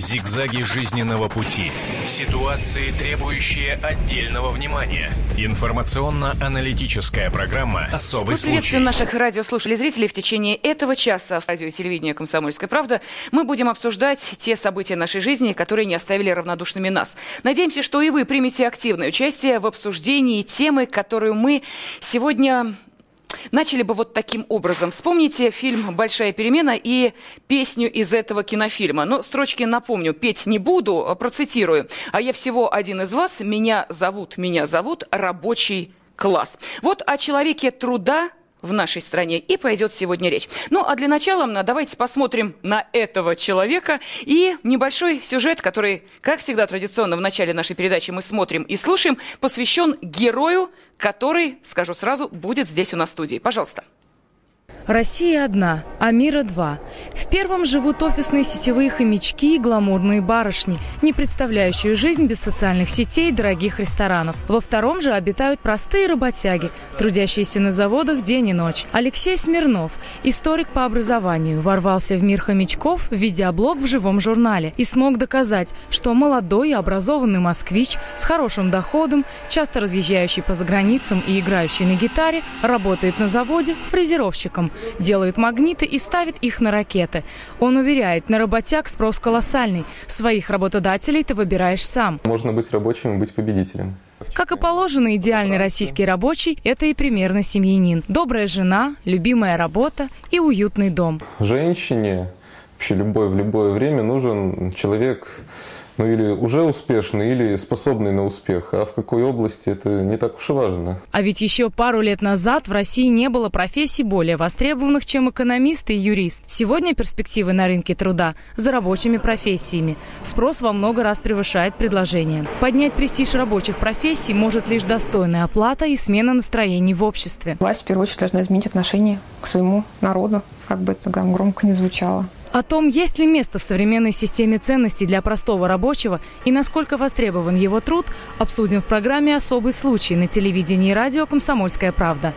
Зигзаги жизненного пути. Ситуации, требующие отдельного внимания. Информационно-аналитическая программа «Особый Мы случай». приветствуем наших радиослушателей и зрителей. В течение этого часа в радио и телевидении «Комсомольская правда» мы будем обсуждать те события нашей жизни, которые не оставили равнодушными нас. Надеемся, что и вы примете активное участие в обсуждении темы, которую мы сегодня Начали бы вот таким образом. Вспомните фильм «Большая перемена» и песню из этого кинофильма. Но строчки, напомню, петь не буду, а процитирую. «А я всего один из вас, меня зовут, меня зовут рабочий класс». Вот о человеке труда в нашей стране и пойдет сегодня речь. Ну, а для начала давайте посмотрим на этого человека и небольшой сюжет, который, как всегда традиционно в начале нашей передачи мы смотрим и слушаем, посвящен герою, который, скажу сразу, будет здесь у нас в студии. Пожалуйста. Россия одна, а мира два. В первом живут офисные сетевые хомячки и гламурные барышни, не представляющие жизнь без социальных сетей и дорогих ресторанов. Во втором же обитают простые работяги, трудящиеся на заводах день и ночь. Алексей Смирнов, историк по образованию, ворвался в мир хомячков, ведя блог в живом журнале и смог доказать, что молодой и образованный москвич с хорошим доходом, часто разъезжающий по заграницам и играющий на гитаре, работает на заводе фрезеровщиком, делает магниты и ставит их на ракеты. Он уверяет, на работяг спрос колоссальный. Своих работодателей ты выбираешь сам. Можно быть рабочим и быть победителем. Как и положено, идеальный российский рабочий – это и примерно семьянин. Добрая жена, любимая работа и уютный дом. Женщине, вообще любой в любое время нужен человек, ну или уже успешный, или способный на успех. А в какой области это не так уж и важно. А ведь еще пару лет назад в России не было профессий более востребованных, чем экономист и юрист. Сегодня перспективы на рынке труда за рабочими профессиями. Спрос во много раз превышает предложение. Поднять престиж рабочих профессий может лишь достойная оплата и смена настроений в обществе. Власть в первую очередь должна изменить отношение к своему народу, как бы это там громко не звучало. О том, есть ли место в современной системе ценностей для простого рабочего и насколько востребован его труд, обсудим в программе «Особый случай» на телевидении и радио «Комсомольская правда».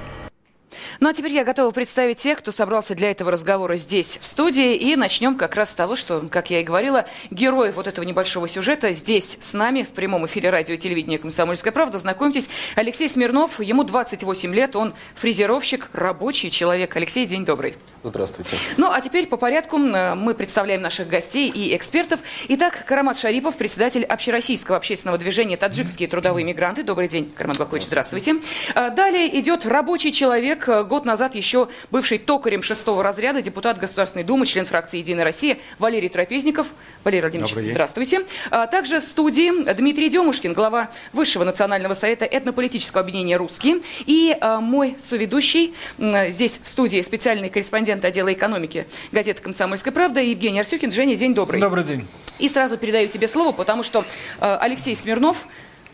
Ну а теперь я готова представить тех, кто собрался для этого разговора здесь, в студии. И начнем как раз с того, что, как я и говорила, герой вот этого небольшого сюжета здесь с нами в прямом эфире радио и телевидения «Комсомольская правда». Знакомьтесь, Алексей Смирнов, ему 28 лет, он фрезеровщик, рабочий человек. Алексей, день добрый. Здравствуйте. Ну, а теперь по порядку мы представляем наших гостей и экспертов. Итак, Карамат Шарипов, председатель общероссийского общественного движения «Таджикские трудовые мигранты». Добрый день, Карамат Бакович, здравствуйте. А Далее идет рабочий человек, э, год назад еще бывший токарем шестого разряда, депутат Государственной Думы, член фракции «Единая Россия» Валерий Трапезников. Валерий Владимирович, здравствуйте. А Также в студии Дмитрий Демушкин, глава Высшего национального совета этнополитического объединения «Русские». И а, мой соведущий, здесь в студии специальный корреспондент отдела экономики газеты «Комсомольская правда» Евгений Арсюхин. Женя, день добрый. Добрый день. И сразу передаю тебе слово, потому что э, Алексей Смирнов,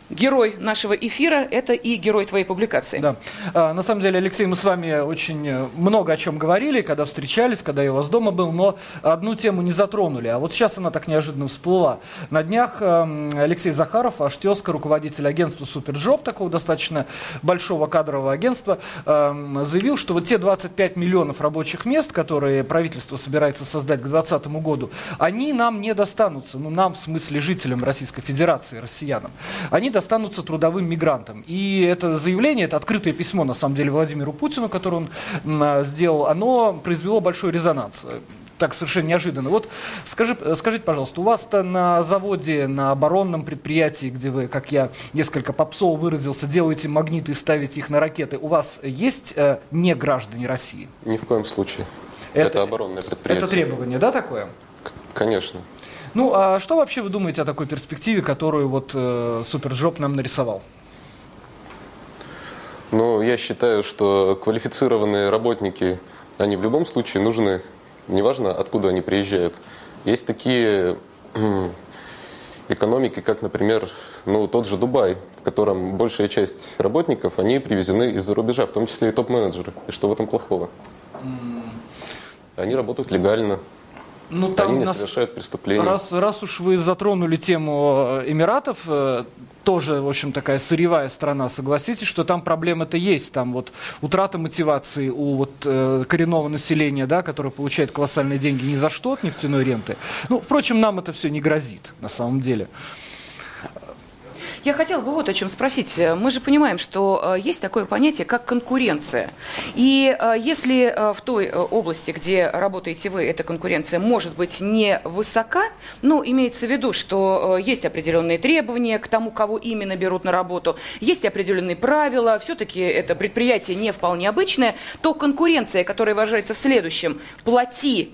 герой нашего эфира, это и герой твоей публикации. Да. А, на самом деле, Алексей, мы с вами очень э, много о чем говорили, когда встречались, когда я у вас дома был, но одну тему не затронули. А вот сейчас она так неожиданно всплыла. На днях эм, Алексей Захаров, ваш тезка, руководитель агентства Superjob, такого достаточно большого кадрового агентства, эм, заявил, что вот те 25 миллионов рабочих мест, которые правительство собирается создать к 2020 году, они нам не достанутся. Ну, нам, в смысле, жителям Российской Федерации, россиянам. Они достанутся трудовым мигрантам. И это заявление, это открытое письмо, на самом деле, Владимиру Путину, которое он а, сделал, оно произвело большой резонанс. Так совершенно неожиданно. Вот скажи, э, скажите, пожалуйста, у вас-то на заводе, на оборонном предприятии, где вы, как я несколько попсово выразился, делаете магниты и ставите их на ракеты, у вас есть э, не граждане России? Ни в коем случае. Это- Это, оборонное предприятие. Это требование, да, такое? К- Конечно. Ну, а что вообще вы думаете о такой перспективе, которую вот э, Superjob нам нарисовал? Но я считаю, что квалифицированные работники, они в любом случае нужны, неважно, откуда они приезжают. Есть такие экономики, как, например, ну, тот же Дубай, в котором большая часть работников, они привезены из-за рубежа, в том числе и топ-менеджеры. И что в этом плохого? Они работают легально, Ну, они не нас- совершают преступления. Раз, раз уж вы затронули тему э, Эмиратов, э, тоже, в общем, такая сырьевая страна, согласитесь, что там проблемы-то есть, там вот утрата мотивации у вот э, коренного населения, да, которое получает колоссальные деньги ни за что от нефтяной ренты. Ну, впрочем, нам это все не грозит, на самом деле. Я хотела бы вот о чем спросить. Мы же понимаем, что э, есть такое понятие, как конкуренция. И э, если э, в той области, где работаете вы, эта конкуренция может быть не высока, но имеется в виду, что есть определенные требования к тому, кого именно берут на работу, есть определенные правила, все-таки это предприятие не вполне обычное, то конкуренция, которая выражается в следующем – плати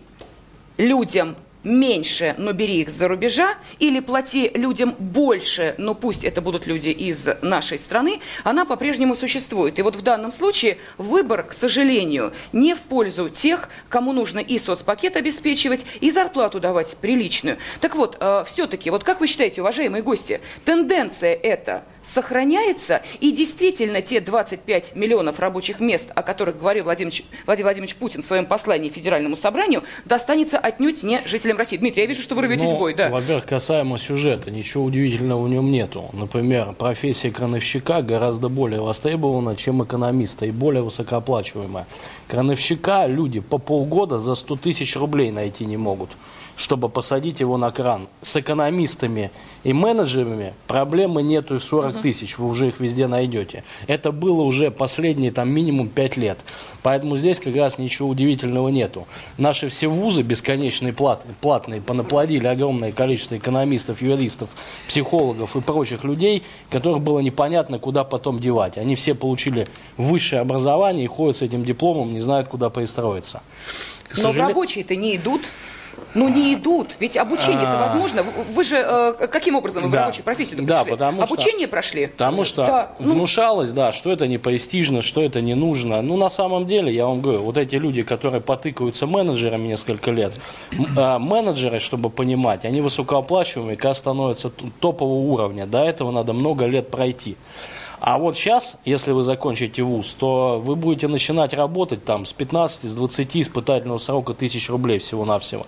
людям меньше, но бери их за рубежа, или плати людям больше, но пусть это будут люди из нашей страны, она по-прежнему существует. И вот в данном случае выбор, к сожалению, не в пользу тех, кому нужно и соцпакет обеспечивать, и зарплату давать приличную. Так вот, э, все-таки, вот как вы считаете, уважаемые гости, тенденция эта сохраняется, и действительно те 25 миллионов рабочих мест, о которых говорил Владимир, Владимир Владимирович Путин в своем послании Федеральному собранию, достанется отнюдь не жителям России. Дмитрий, я вижу, что вы рветесь ну, в бой, да? Во-первых, касаемо сюжета, ничего удивительного в нем нету. Например, профессия крановщика гораздо более востребована, чем экономиста, и более высокооплачиваемая. Крановщика люди по полгода за 100 тысяч рублей найти не могут чтобы посадить его на кран. С экономистами и менеджерами проблемы нету и 40 тысяч, вы уже их везде найдете. Это было уже последние там минимум 5 лет. Поэтому здесь как раз ничего удивительного нету. Наши все вузы бесконечные платные, платные понаплодили огромное количество экономистов, юристов, психологов и прочих людей, которых было непонятно, куда потом девать. Они все получили высшее образование и ходят с этим дипломом, не знают, куда пристроиться. Но сожале... рабочие-то не идут. Ну, не идут. Ведь обучение-то а. возможно. Вы же э, каким образом вы в рабочую профессию Да, потому что... Обучение прошли? Потому что. Ну. внушалось, да, что это не престижно, что это не нужно. Ну, на самом деле, я вам говорю, вот эти люди, которые потыкаются менеджерами несколько лет, а, менеджеры, чтобы понимать, они высокооплачиваемые, когда становятся топового уровня. До этого надо много лет пройти. А вот сейчас, если вы закончите вуз, то вы будете начинать работать там с 15, с 20 испытательного срока тысяч рублей всего-навсего.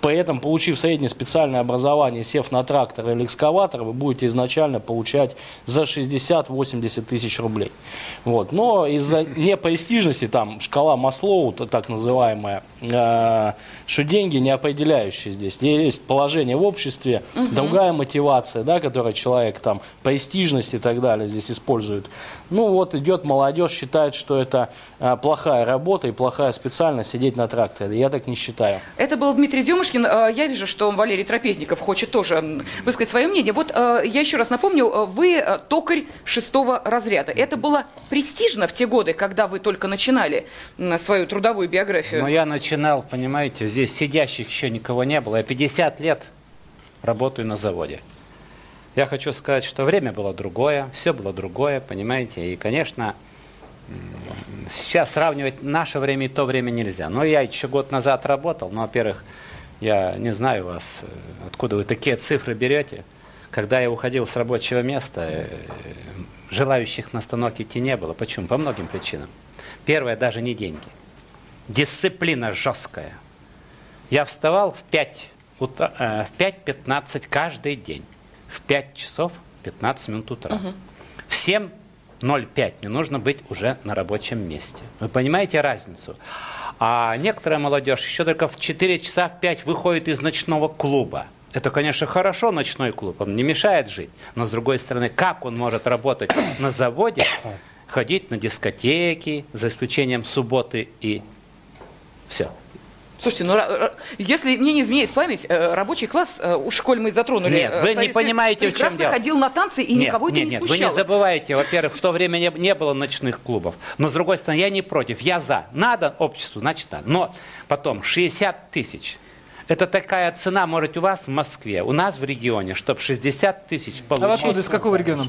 При этом, получив среднее специальное образование, сев на трактор или экскаватор, вы будете изначально получать за 60-80 тысяч рублей. Вот. Но из-за непрестижности, там, шкала Маслоу, так называемая, э, что деньги не определяющие здесь. Есть положение в обществе, угу. другая мотивация, да, которую человек, там, престижность и так далее здесь использует. Ну вот идет молодежь, считает, что это э, плохая работа и плохая специальность сидеть на тракторе. Я так не считаю. Это был Дмитрий Дюмыш. Пушкин, э, я вижу, что Валерий Трапезников хочет тоже высказать свое мнение. Вот э, я еще раз напомню, э, вы токарь шестого разряда. Это было престижно в те годы, когда вы только начинали свою трудовую биографию? Ну, я начинал, понимаете, здесь сидящих еще никого не было. Я 50 лет работаю на заводе. Я хочу сказать, что время было другое, все было другое, понимаете. И, конечно, сейчас сравнивать наше время и то время нельзя. Но я еще год назад работал, но, во-первых, я не знаю вас, э, откуда вы такие цифры берете. Когда я уходил с рабочего места, э, желающих на станок идти не было. Почему? По многим причинам. Первое, даже не деньги. Дисциплина жесткая. Я вставал в 5, э, в 5.15 каждый день. В 5 часов 15 минут утра. Угу. В 7.05 мне нужно быть уже на рабочем месте. Вы понимаете разницу? А некоторая молодежь еще только в 4 часа в 5 выходит из ночного клуба. Это, конечно, хорошо, ночной клуб, он не мешает жить. Но, с другой стороны, как он может работать на заводе, ходить на дискотеки, за исключением субботы и все. Слушайте, ну если мне не изменяет память, э, рабочий класс, э, у школе мы затронули. Нет, вы не понимаете, в чем дело. ходил на танцы и нет, никого это нет, не нет, смущало. Вы не забывайте, во-первых, в то время не, не было ночных клубов. Но, с другой стороны, я не против, я за. Надо обществу, значит, надо. Но потом 60 тысяч. Это такая цена, может, у вас в Москве, у нас в регионе, чтобы 60 тысяч получить. А откуда, из какого региона?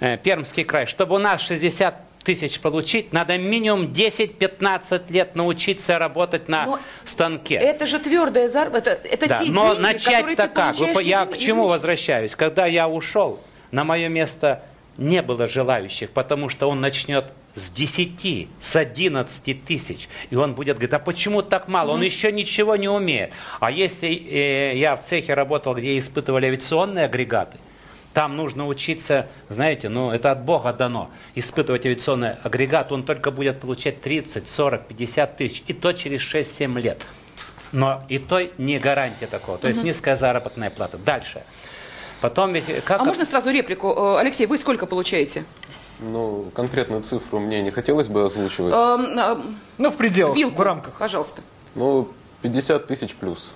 Э, Пермский край. Чтобы у нас 60 тысяч получить, надо минимум 10-15 лет научиться работать на но станке. Это же твердая зарплата, это, это да, те но деньги, начать-то как? Вы, я к чему возвращаюсь? Когда я ушел, на мое место не было желающих, потому что он начнет с 10, с 11 тысяч. И он будет говорить, а почему так мало? Он еще ничего не умеет. А если э, я в цехе работал, где испытывали авиационные агрегаты, Там нужно учиться, знаете, ну это от Бога дано. Испытывать авиационный агрегат, он только будет получать 30, 40, 50 тысяч. И то через 6-7 лет. Но и то не гарантия такого. То есть низкая заработная плата. Дальше. Потом ведь как... А можно сразу реплику? Э, Алексей, вы сколько получаете? Ну, конкретную цифру мне не хотелось бы озвучивать. Эм, э, Ну, в пределах, Вилку, в рамках. пожалуйста. Ну, 50 тысяч плюс.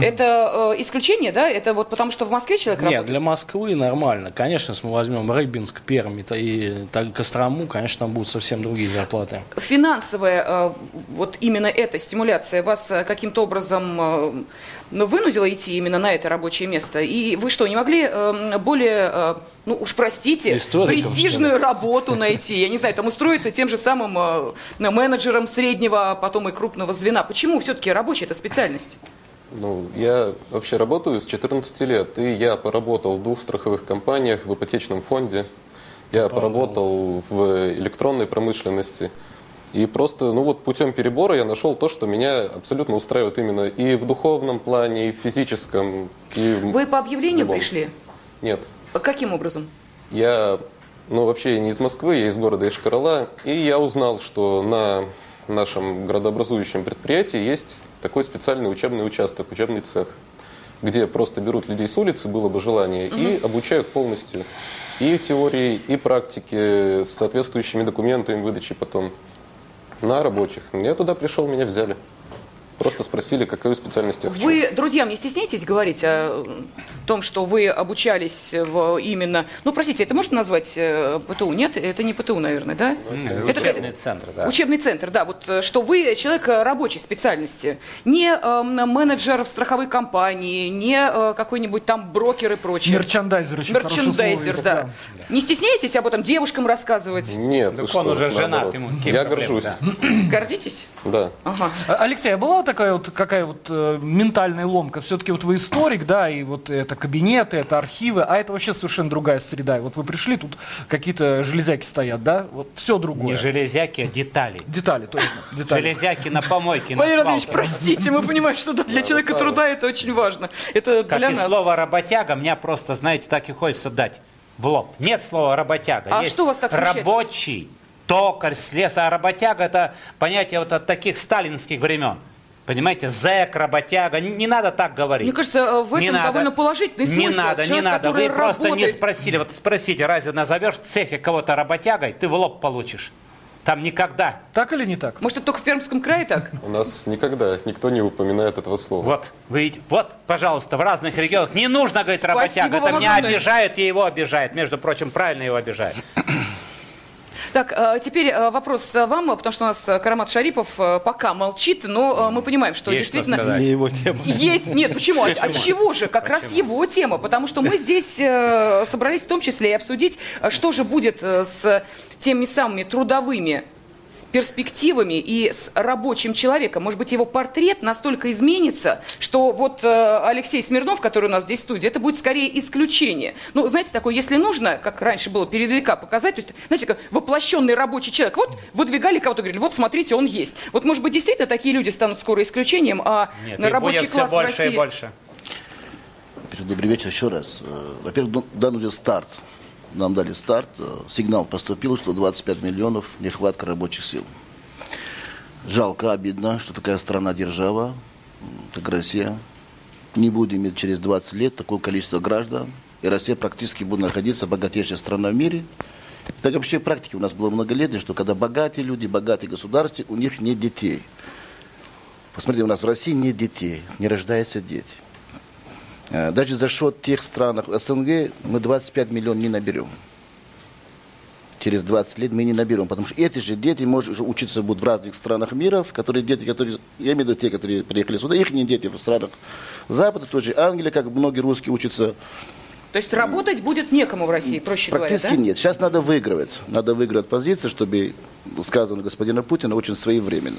Это э, исключение, да? Это вот потому, что в Москве человек Нет, работает? для Москвы нормально. Конечно, если мы возьмем Рыбинск, Пермь и, и так, Кострому, конечно, там будут совсем другие зарплаты. Финансовая, э, вот именно эта стимуляция вас э, каким-то образом э, ну, вынудила идти именно на это рабочее место? И вы что, не могли э, более, э, ну уж простите, Историком, престижную работу найти? Я не знаю, там устроиться тем же самым э, менеджером среднего, а потом и крупного звена. Почему все-таки рабочая эта специальность? Ну, я вообще работаю с 14 лет, и я поработал в двух страховых компаниях, в ипотечном фонде, я поработал в электронной промышленности. И просто, ну вот путем перебора я нашел то, что меня абсолютно устраивает именно и в духовном плане, и в физическом, и Вы по объявлению любом. пришли? Нет. Каким образом? Я, ну вообще я не из Москвы, я из города Ишкарала, и я узнал, что на нашем градообразующем предприятии есть такой специальный учебный участок, учебный цех, где просто берут людей с улицы, было бы желание, и обучают полностью и теории, и практики с соответствующими документами выдачи потом на рабочих. Я туда пришел, меня взяли. Просто спросили, какую специальность я хочу. Вы друзьям не стесняетесь говорить о том, что вы обучались в именно... Ну, простите, это можно назвать э, ПТУ? Нет, это не ПТУ, наверное, да? Это Учебный центр, да. Учебный центр, да. Вот э, что вы человек э, рабочей специальности, не э, менеджер в страховой компании, не э, какой-нибудь там брокер и прочее. Мерчандайзер очень слово Мерчандайзер, да. Не стесняетесь об этом девушкам рассказывать? Нет, вы Так он что, уже женат, ему Я горжусь. да. Гордитесь? Да. Ага. А, Алексей, а была такая вот какая вот э, ментальная ломка? Все-таки вот вы историк, да, и вот это кабинеты, это архивы, а это вообще совершенно другая среда. И вот вы пришли, тут какие-то железяки стоят, да? Вот все другое. Не железяки, а детали. Детали, точно. Детали. Железяки на помойке, Валерий свалке. простите, мы понимаем, что для человека труда это очень важно. Это для нас. слово работяга, меня просто, знаете, так и хочется дать в лоб. Нет слова работяга. А что вас так? Рабочий, токарь, слесарь. А работяга это понятие вот от таких сталинских времен. Понимаете, зэк, работяга. Не, не надо так говорить. Мне кажется, э, в Не этом надо. довольно положительный Не смысл. надо, не Человек, надо. Вы который просто не работает- спросили. Вот спросите, разве назовешь в цехе кого-то работягой, ты в лоб получишь. Там никогда. Так или не так? Может, это только в Пермском крае так? У нас никогда никто не упоминает этого слова. Вот, вы, видите, вот, пожалуйста, в разных регионах не нужно говорить Спасибо работяга. Это меня обижают и его обижают. Между прочим, правильно его обижают. Так, э, теперь э, вопрос э, вам, потому что у нас Карамат Шарипов пока молчит, но мы понимаем, что Есть что действительно... сказать. Не его тема. Есть, нет, почему? От, от чего же? Как раз его тема, потому что мы здесь собрались в том числе и обсудить, что же будет с теми самыми трудовыми перспективами и с рабочим человеком. Может быть, его портрет настолько изменится, что вот э, Алексей Смирнов, который у нас здесь в студии, это будет скорее исключение. Ну, знаете, такое, если нужно, как раньше было перед века показать, то есть, знаете, как воплощенный рабочий человек. Вот выдвигали кого-то, говорили, вот смотрите, он есть. Вот, может быть, действительно такие люди станут скоро исключением, а Нет, на рабочий класс в больше России... и больше. Добрый вечер еще раз. Э, Во-первых, дан- дан уже старт. Нам дали старт. Э, Сигнал поступил, что 25 миллионов нехватка рабочих сил. Жалко, обидно, что такая страна-держава, как Россия, не будет иметь через 20 лет такое количество граждан. И Россия практически будет находиться богатейшей страной в мире. Так вообще в практике у нас было много лет, что когда богатые люди, богатые государства, у них нет детей. Посмотрите, у нас в России нет детей, не рождаются дети. Э, Даже за счет тех стран СНГ мы 25 миллионов не наберем. Через 20 лет мы не наберем, потому что эти же дети, может, учиться будут в разных странах мира, в которые дети, которые, я имею в виду те, которые приехали сюда, их не дети в странах Запада, тоже Англия, как многие русские учатся, То есть работать будет некому в России, проще Практически говоря, да? нет. Сейчас надо выигрывать. Надо выигрывать позиции, чтобы, сказано господина Путина, очень своевременно.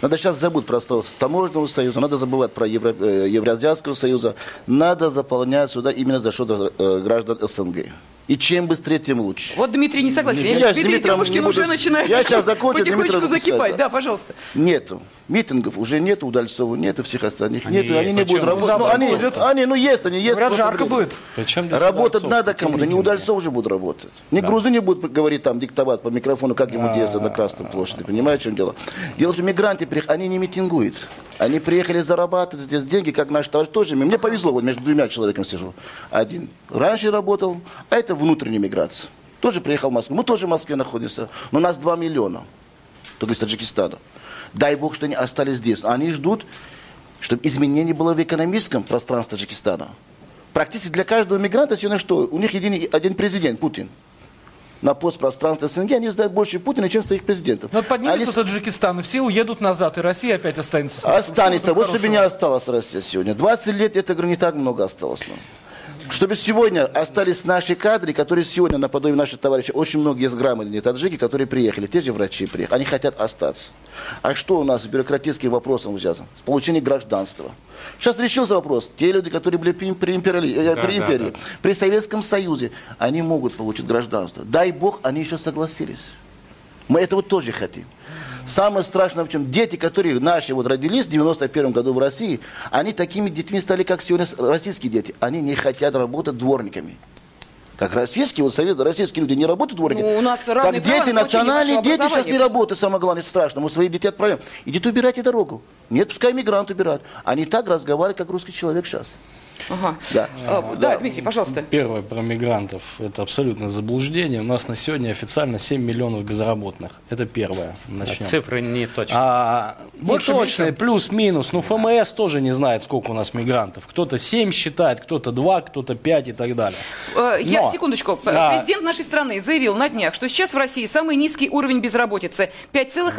Надо сейчас забыть про таможенного союза, надо забывать про Евро, э, Евроазиатского союза. Надо заполнять сюда именно за счет э, граждан СНГ. И чем быстрее, тем лучше. Вот Дмитрий не согласен. Я Я с Дмитрий не буду- уже начинает Я сейчас закончу, потихонечку Дмитрий надо закипать. сказать, Да, пожалуйста. Нету. Митингов уже нету, у Дальцова нету, всех остальных Они нету. Они не будут работать. Ну, они, они, ну есть, они есть. Говорят, жарко будет. Работать Удальцов? надо кому-то, не митинги? Удальцов же будут работать. Не грузины будут говорить там, диктовать по микрофону, как ему действовать на Красной площади. Понимаете, в чем дело? Дело в том, что мигранты, приех- они не митингуют. Они приехали зарабатывать здесь деньги, как наш товарищ тоже. Мне повезло, вот между двумя человеками сижу. Один раньше работал, а это внутренняя миграция. Тоже приехал в Москву. Мы тоже в Москве находимся. Но у нас 2 миллиона. Только из Таджикистана. Дай бог, что они остались здесь. Они ждут, чтобы изменение было в экономическом пространстве Таджикистана. Практически для каждого мигранта сегодня что? У них един, один президент, Путин. На постпространстве СНГ они знают больше Путина, чем своих президентов. Но поднимется Они- Таджикистан, и все уедут назад, и Россия опять останется. Останется. Вот чтобы не осталось Россия сегодня. 20 лет, это, говорю, не так много осталось нам. Чтобы сегодня остались наши кадры, которые сегодня, наподобие наших товарищей, очень многие есть грамотные таджики, которые приехали, те же врачи приехали, они хотят остаться. А что у нас с бюрократическим вопросом связано? С получением гражданства. Сейчас решился вопрос. Те люди, которые были при, при империи, э, Да, при, да, империи, да. при Советском Союзе, они могут получить гражданство. Дай бог, они еще согласились. Мы этого тоже хотим. Самое страшное в чем? Дети, которые наши вот родились в 91 году в России, они такими детьми стали, как сегодня российские дети. Они не хотят работать дворниками. Как российские, вот советы, российские люди не работают дворниками. Ну, у нас права дети, национальные дети сейчас не работают, самое главное, это страшно. Мы своих детей отправляем. Идите убирайте дорогу. Нет, пускай мигранты убирают. Они так разговаривают, как русский человек сейчас. Ага. Да. А, Да, Дмитрий, пожалуйста. Первое про мигрантов. Это абсолютно заблуждение. У нас на сегодня официально 7 миллионов безработных. Это первое. Начнем. Цифры не точные. А, Больше, не точные, плюс-минус. Ну, ФМС тоже не знает, сколько у нас мигрантов. Кто-то 7 считает, кто-то 2, кто-то 5 и так далее. Э, Я, Но- секундочку. П- Да. Президент нашей страны заявил на днях, что сейчас в России самый низкий уровень безработицы 5,1%,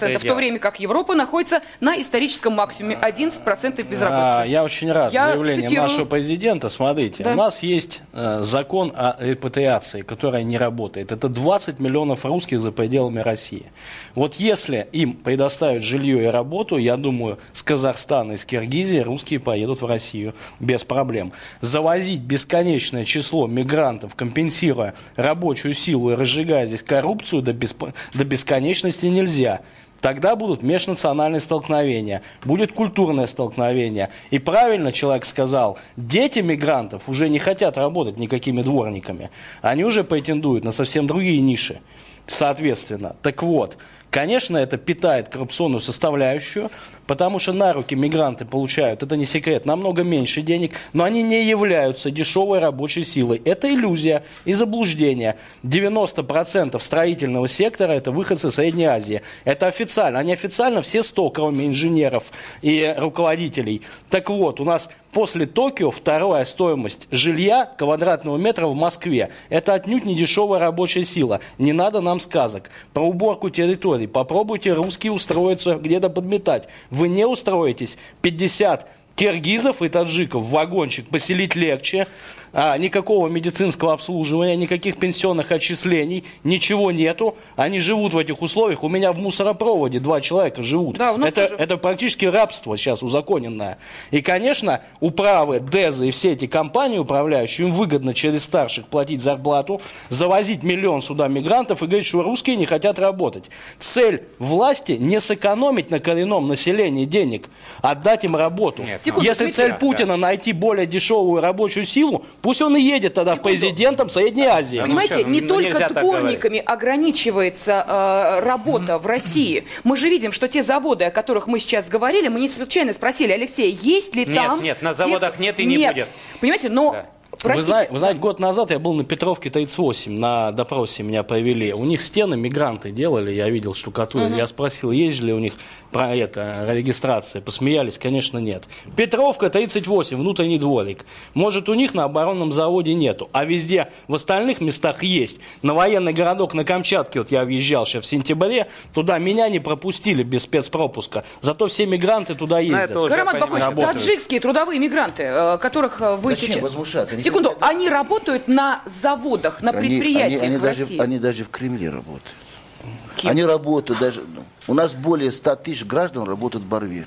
Да, да, в в то время как Европа находится на историческом максимуме 11% А, безработицы. я очень рад Я заявлением цитирую. нашего президента. Смотрите, Да. у нас есть э, закон о репатриации, который не работает. Это 20 миллионов русских за пределами России. Вот если им предоставят жилье и работу, я думаю, с Казахстана и с Киргизии русские поедут в Россию без проблем. Завозить бесконечное число мигрантов, компенсируя рабочую силу и разжигая здесь коррупцию до, бесп- до бесконечности нельзя. Тогда будут межнациональные столкновения, будет культурное столкновение. И правильно человек сказал, дети мигрантов уже не хотят работать никакими дворниками. Они уже претендуют на совсем другие ниши, соответственно. Так вот, конечно, это питает коррупционную составляющую, потому что на руки мигранты получают, это не секрет, намного меньше денег, но они не являются дешевой рабочей силой. Это иллюзия и заблуждение. 90% строительного сектора это выходцы Средней Азии. Это официально. Они официально все 100, кроме инженеров и руководителей. Так вот, у нас после Токио вторая стоимость жилья квадратного метра в Москве. Это отнюдь не дешевая рабочая сила. Не надо нам сказок. Про уборку территорий. Попробуйте русские устроиться где-то подметать. Вы не устроитесь. 50 киргизов и таджиков в вагончик поселить легче, а, никакого медицинского обслуживания, никаких пенсионных отчислений, ничего нету. Они живут в этих условиях. У меня в мусоропроводе два человека живут. Да, это, тоже. это практически рабство сейчас узаконенное. И, конечно, управы, ДЭЗы и все эти компании управляющие, им выгодно через старших платить зарплату, завозить миллион сюда мигрантов и говорить, что русские не хотят работать. Цель власти не сэкономить на коренном населении денег, а отдать им работу. Нет, Секунду, Если цель Да, Путина найти более дешевую рабочую силу, пусть он и едет тогда Секунду. президентом Средней Азии. ну Понимаете, что, ну, не ну, только дворниками ограничивается э, работа в России. Мы же видим, что те заводы, о которых мы сейчас говорили, мы не случайно спросили, Алексей, есть ли Нет, там... нет, на те- заводах нет и не будет. Понимаете, но... Да. Вы знаете, вы знаете, год назад я был на Петровке 38, на допросе меня провели. У них стены мигранты делали, я видел штукатуру. Я спросил, есть ли у них про это регистрация. Посмеялись, конечно, нет. Петровка 38, внутренний дворик. Может, у них на оборонном заводе нету, а везде в остальных местах есть. На военный городок на Камчатке, вот я въезжал сейчас в сентябре, туда меня не пропустили без спецпропуска. Зато все мигранты туда ездят. Бакуевич, работают. таджикские трудовые мигранты, э, которых э, вы Зачем сейчас... возмущаться? Они Секунду, они работают на заводах, на Они- предприятиях они, они в даже, России? они даже в Кремле работают. Кем? Они работают даже... ну, У нас более 100 тысяч граждан работают в Барвихе.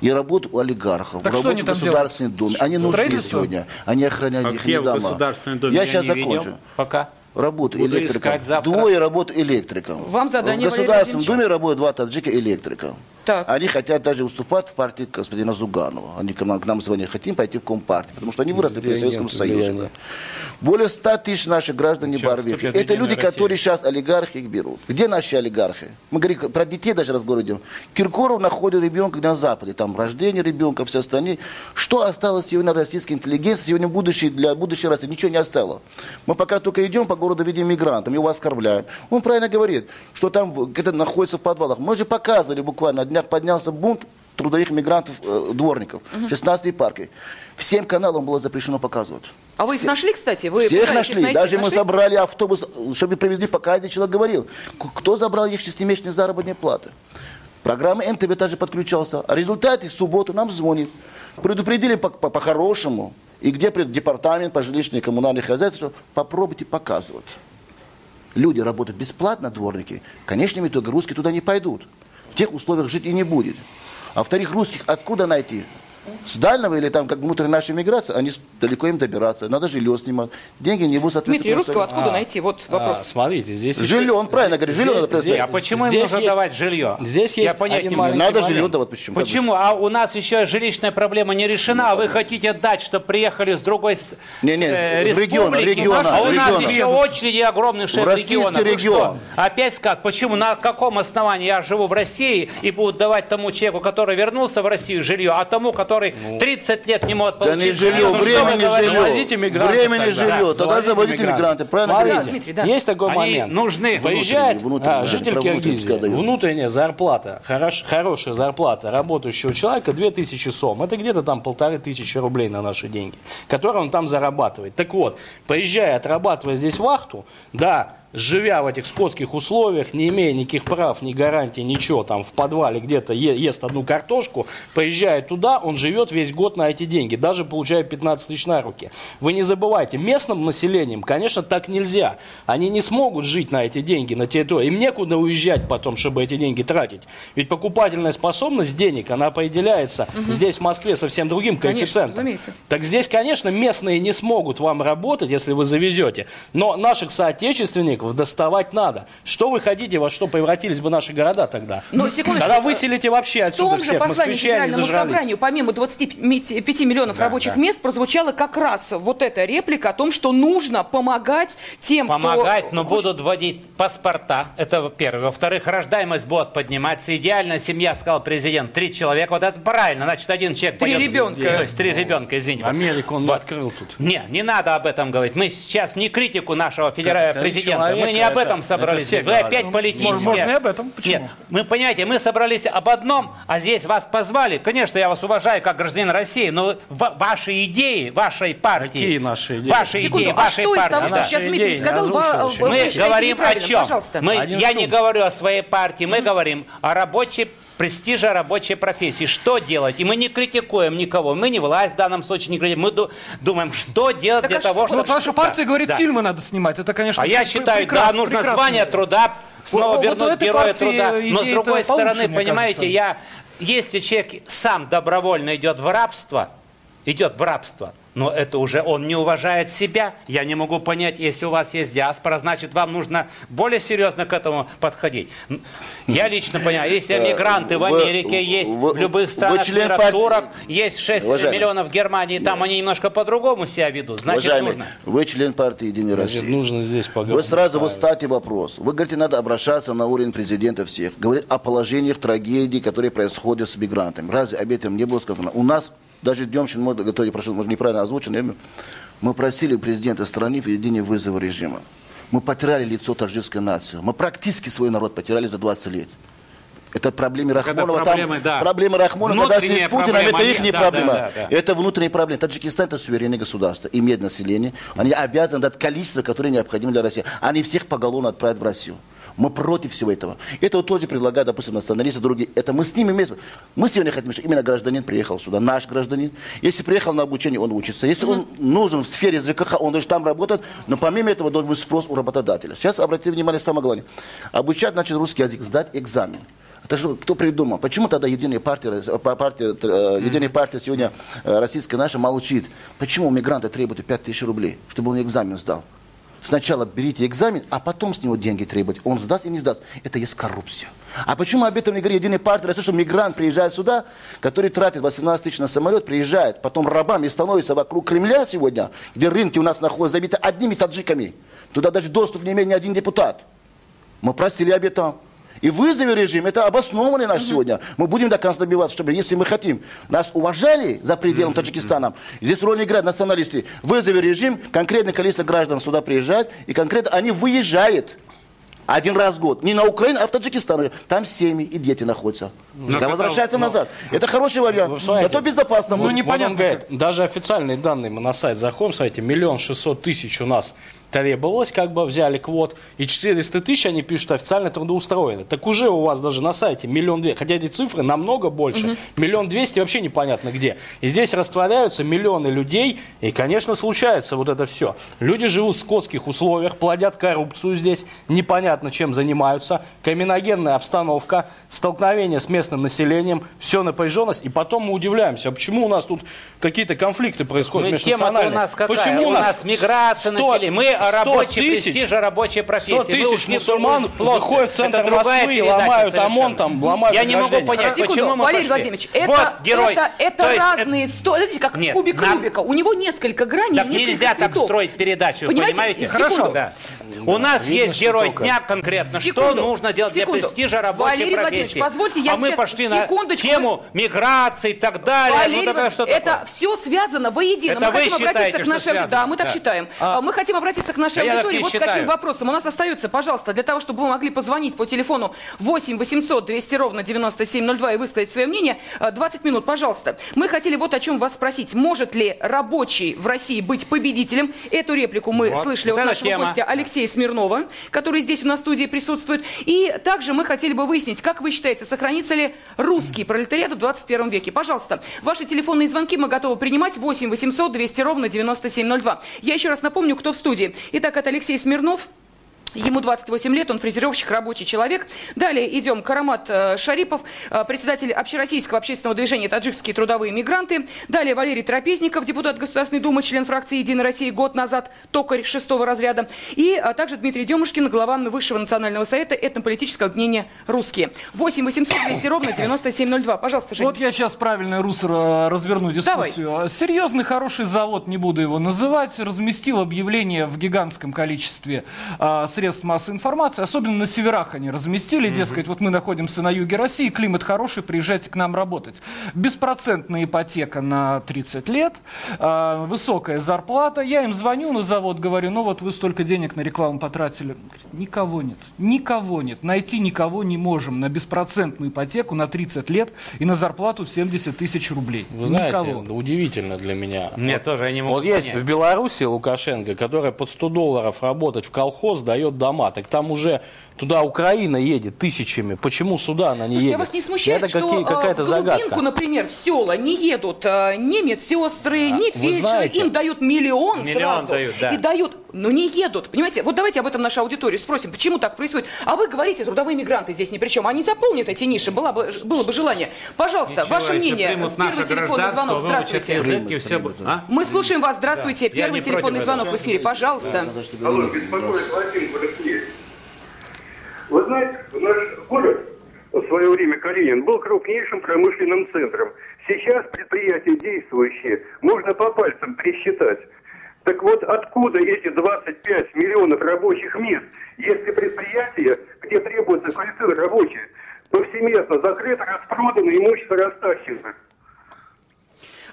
и работают у олигархов, Так они в Государственной Думе. Они нужны сегодня, они охраняют А их где в дома. Государственной Думе Я я сейчас не видел закончу. пока. Работаю Буду электриком. Двое работают электриком. Вам задание, В Государственном. Думе работают два таджика электрика. Так. Они хотят даже уступать в партии господина Зуганова. Они к нам, к нам звонят, хотим пойти в Компартию, потому что они выросли при Советском Союзе. да. Более 100 тысяч наших граждан не в Это люди, Россию? которые сейчас олигархи их берут. Где наши олигархи? Мы говорим про детей даже разговор идем. Киркоров находит ребенка на Западе, там рождение ребенка, все остальные. Что осталось сегодня российской интеллигенции, сегодня будущее, для будущей России? Ничего не осталось. Мы пока только идем по городу, видим мигрантов, его оскорбляем. Он правильно говорит, что там где-то находится в подвалах. Мы же показывали буквально, на днях поднялся бунт трудовых мигрантов, э, дворников, 16 парки. Всем каналам было запрещено показывать. А вы их Все- нашли, кстати? Вы всех нашли. найти? Даже мы Нашли? собрали автобус, чтобы привезли, пока один человек говорил. Кто забрал их шестимесячные заработные платы? Программа НТВ также подключался. А результаты в субботу нам звонит. Предупредили по- по- по-хорошему. и где департамент по жилищной и коммунальной хозяйству, попробуйте показывать. Люди работают бесплатно, дворники. В конечном итоге русские туда не пойдут. В тех условиях жить и не будет. А во-вторых, русских откуда найти? С дальнего или там, как внутренняя наша миграция, они далеко им добираться. Надо жилье снимать. Деньги не будут Дмитрий, соответствовать. русского откуда А, найти? Вот А, вопрос. смотрите, здесь еще- Жилье, он правильно говорит, жилье надо предоставить. А почему им здесь нужно есть- давать жилье? Здесь Я есть понять один не могу. Надо жилье давать. Почему? Почему? А у нас еще жилищная проблема не решена, а вы хотите дать, чтобы приехали с другой Не, не, э, региона, республики, региона, а у нас региона. еще очереди огромных шеф региона. Регион. что? Опять как? Почему? На каком основании я живу в России и будут давать тому человеку, который вернулся в Россию, жилье, а тому, который 30 лет не может Ну. Да получить не жилье, Ну, времени говорите? жилье. Завозите мигрантов Времени тогда. жилье. Тогда Завозите заводите мигранты. Правильно Смотрите, говорите? Дмитрий, да. есть такой Они момент. нужны. Выезжает а, житель Киргизии, внутренняя зарплата, хорош- хорошая зарплата работающего человека 2000 сом. Это где-то там полторы тысячи рублей на наши деньги, которые он там зарабатывает. Так вот, поезжая, отрабатывая здесь вахту, да, живя в этих скотских условиях, не имея никаких прав, ни гарантий, ничего, там в подвале где-то ест одну картошку, поезжая туда, он живет весь год на эти деньги, даже получая 15 тысяч на руки. Вы не забывайте, местным населением, конечно, так нельзя. Они не смогут жить на эти деньги, на территории. Им некуда уезжать потом, чтобы эти деньги тратить. Ведь покупательная способность денег, она определяется здесь, в Москве, совсем другим Конечно, коэффициентом. разумеется. Так здесь, конечно, местные не смогут вам работать, если вы завезете. Но наших соотечественников доставать надо. Что вы хотите, во что превратились бы наши города тогда? Но, секундочку, Тогда выселите вообще В отсюда том же всех, послании они Федеральному собранию, помимо 25 миллионов Да, рабочих да. мест, прозвучала как раз вот эта реплика о том, что нужно помогать тем, Помогать, кто... но будут вводить паспорта. Это во-первых. Во-вторых, рождаемость будет подниматься. Идеальная семья, сказал президент, три человека. Вот это правильно. Значит, один человек... Три пойдет- ребенка. То есть три ребенка, извините. Америку он Вот. открыл тут. Не, не надо об этом говорить. Мы сейчас не критику нашего федерального Три президента. Мы человека не об это- этом это собрались. все Вы говорят. опять политические. Можно- можно и об этом. Почему? Нет, мы, понимаете, мы собрались об одном, а здесь вас позвали. Конечно, я вас уважаю как гражданин России, но ва- ваши идеи, вашей партии... Какие наши идеи? Ваши Секунду, идеи, а вашей что из партии. того, что да. сейчас Дмитрий сказал, вы. Мы говорим о чем? Пожалуйста. Мы, я шум. не говорю о своей партии, мы говорим о рабочей престиже рабочей профессии. Что делать? И мы не критикуем никого. Мы не власть в данном случае не критикуем. Мы ду- думаем, что делать Так для а того, что? чтобы... Вот ваша партия говорит, да. фильмы надо снимать. Это, конечно, А я считаю, да, нужно прекрасно. звание труда снова Вот вернуть этой героя труда. Но с другой стороны, понимаете, кажется. я, если человек сам добровольно идет в рабство, идет в рабство, но это уже он не уважает себя. Я не могу понять, если у вас есть диаспора, значит, вам нужно более серьезно к этому подходить. Я лично понимаю, если мигранты в вы- Америке есть, вы- в любых странах член мира, турок, есть 6 Уважаемый. миллионов в Германии, там они немножко по-другому себя ведут. Значит, Уважаемый, нужно. вы член партии «Единая Значит, Россия». нужно здесь поговорить. Вы сразу вот ставьте вопрос. Вы говорите, надо обращаться на уровень президента всех. Говорит о положениях трагедий, которые происходят с мигрантами. Разве об этом не было сказано? У нас даже днем, мы готовили, прошу, может, неправильно озвучено, я мы просили президента страны введения вызова режима. Мы потеряли лицо таджикской нации. Мы практически свой народ потеряли за 20 лет. Это проблемы Рахмонова. проблемы, там, да. Проблемы Рахмонова, когда с Путиным, проблема, это их не да, проблема. да, да, да. Это внутренние проблемы. Таджикистан это суверенное государство, имеет население. Они обязаны дать количество, которое необходимо для России. Они всех поголовно отправят в Россию. Мы против всего этого. Это вот тоже предлагают, допустим, националисты, другие. Это мы с ними вместе. Мы сегодня хотим, чтобы именно гражданин приехал сюда, наш гражданин. Если приехал на обучение, он учится. Если он нужен в сфере ЖКХ, он должен там работать. Но помимо этого должен быть спрос у работодателя. Сейчас обратите внимание, самое главное. Обучать, значит, русский язык, сдать экзамен. Это же кто придумал? Почему тогда Единая партия, э, партия, э, Единая партия сегодня э, российская наша молчит? Почему мигранты требуют 5 тысяч рублей, чтобы он экзамен сдал? Сначала берите экзамен, а потом с него деньги требуйте. Он сдаст и не сдаст. Это есть коррупция. А почему об этом не говорит Единая партия? Что мигрант приезжает сюда, который тратит 18 тысяч на самолет, приезжает, потом рабами становится вокруг Кремля сегодня, где рынки у нас находятся забиты одними таджиками. Туда даже доступ не имеет ни один депутат. Мы просили об этом. И вызови режим, это обоснованный наш угу. сегодня. Мы будем до конца добиваться, чтобы, если мы хотим, нас уважали за пределом Таджикистана, здесь роль не играют националисты. Вызови режим, конкретное количество граждан сюда приезжает, и конкретно они выезжают один раз в год. Не на Украину, а в Таджикистан. Там семьи и дети находятся. Ну, Пускай возвращаются но... назад. Это хороший вариант. Вы Это безопасно. Ну, непонятно. Говорит, даже официальные данные мы на сайт заходим, смотрите, миллион шестьсот тысяч у нас требовалось, как бы взяли квот, и 400 тысяч, они пишут, официально трудоустроены. Так уже у вас даже на сайте миллион две, хотя эти цифры намного больше. Миллион двести вообще непонятно где. И здесь растворяются миллионы людей, и, конечно, случается вот это все. Люди живут в скотских условиях, плодят коррупцию здесь, непонятно чем занимаются, криминогенная обстановка, столкновение с местным населением, все напряженность, и потом мы удивляемся, а почему у нас тут какие-то конфликты происходят ну, межнациональные? у нас какая? Почему у нас, нас миграция 100, населения? Мы рабочий тысяч, престиж, рабочая профессия. 100 тысяч мусульман выходят в центр Москвы, ломают ОМОН, там, ломают Я не могу понять, Секунду, почему мы Валерий Владимирович, это, вот, герой. это, это разные... Это... Сто... Знаете, как Нет, кубик нам... Рубика. У него несколько граней, так несколько нельзя цветов. так строить передачу, понимаете? понимаете? Хорошо. Да. У нас Видно, есть герой только. дня конкретно. Секунду. Что нужно делать Секунду. для престижа рабочей Валерий профессии? позвольте, я а мы пошли на тему миграции и так далее. Валерий ну, тогда что это такое? все связано воедино. Это мы хотим считаете, обратиться к нашей... Да, мы так да. считаем. А. Мы хотим обратиться к нашей а аудитории вот считаю. с каким вопросом. У нас остается, пожалуйста, для того, чтобы вы могли позвонить по телефону 8 800 200 ровно 9702 и высказать свое мнение, 20 минут, пожалуйста. Мы хотели вот о чем вас спросить. Может ли рабочий в России быть победителем? Эту реплику мы вот. слышали вот от нашего тема. гостя Алексея Смирнова, который здесь у нас в студии присутствует. И также мы хотели бы выяснить, как вы считаете, сохранится ли русский пролетариат в 21 веке? Пожалуйста, ваши телефонные звонки мы готовы принимать 8 800 200 ровно 9702. Я еще раз напомню, кто в студии. Итак, это Алексей Смирнов, Ему 28 лет, он фрезеровщик, рабочий человек. Далее идем. Карамат э, Шарипов, э, председатель общероссийского общественного движения «Таджикские трудовые мигранты». Далее Валерий Трапезников, депутат Государственной Думы, член фракции «Единая Россия» год назад, токарь шестого разряда. И а также Дмитрий Демушкин, глава Высшего национального совета этнополитического объединения «Русские». 8 800 200 ровно 9702. Пожалуйста, Жень. Вот я сейчас правильно русло разверну дискуссию. Давай. Серьезный, хороший завод, не буду его называть, разместил объявление в гигантском количестве а, средств массовой информации, особенно на северах они разместили, угу. дескать, вот мы находимся на юге России, климат хороший, приезжайте к нам работать. Беспроцентная ипотека на 30 лет, э, высокая зарплата. Я им звоню на завод, говорю, ну вот вы столько денег на рекламу потратили. Никого нет, никого нет. Найти никого не можем на беспроцентную ипотеку на 30 лет и на зарплату в 70 тысяч рублей. Вы знаете, никого. удивительно для меня. Мне вот, тоже, я не могу Вот понять. есть в Беларуси Лукашенко, который под 100 долларов работать в колхоз дает дает дома. Так там уже туда Украина едет тысячами. Почему сюда она не Слушайте, едет? А вас не смущает, Это что какие, какая-то в Глубинку, загадка. например, в села не едут а, ни медсестры, а, ни фельдшеры. Им дают миллион, миллион сразу. Дают, да. И дают, но не едут. Понимаете, вот давайте об этом нашу аудиторию спросим, почему так происходит. А вы говорите, трудовые мигранты здесь ни при чем. Они заполнят эти ниши, было бы, было бы желание. Пожалуйста, Ничего, ваше мнение. Первый телефонный звонок. Здравствуйте. Языки, все будут, а? Мы слушаем вас. Здравствуйте. Да. Первый телефонный звонок в эфире. Пожалуйста. Алло, беспокоит Владимир Алексеевич. Вы знаете, наш город в свое время Калинин был крупнейшим промышленным центром. Сейчас предприятия действующие можно по пальцам пересчитать. Так вот, откуда эти 25 миллионов рабочих мест, если предприятия, где требуется квалифицированные рабочие, повсеместно закрыто, распродано, имущество растащено?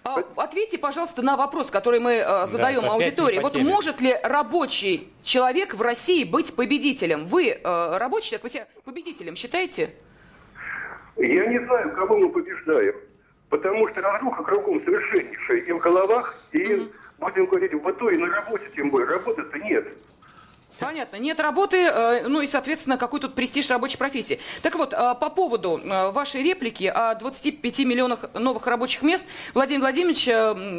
А, ответьте, пожалуйста, на вопрос, который мы э, задаем да, аудитории. Вот может ли рабочий человек в России быть победителем? Вы э, рабочий человек, вы себя победителем считаете? Я не знаю, кого мы побеждаем. Потому что разруха кругом совершеннейшая и в головах, и, mm-hmm. будем говорить, в быту, и на работе тем более. Работы-то нет. Понятно. Нет работы, э, ну и, соответственно, какой тут престиж рабочей профессии. Так вот, э, по поводу э, вашей реплики о 25 миллионах новых рабочих мест, Владимир Владимирович,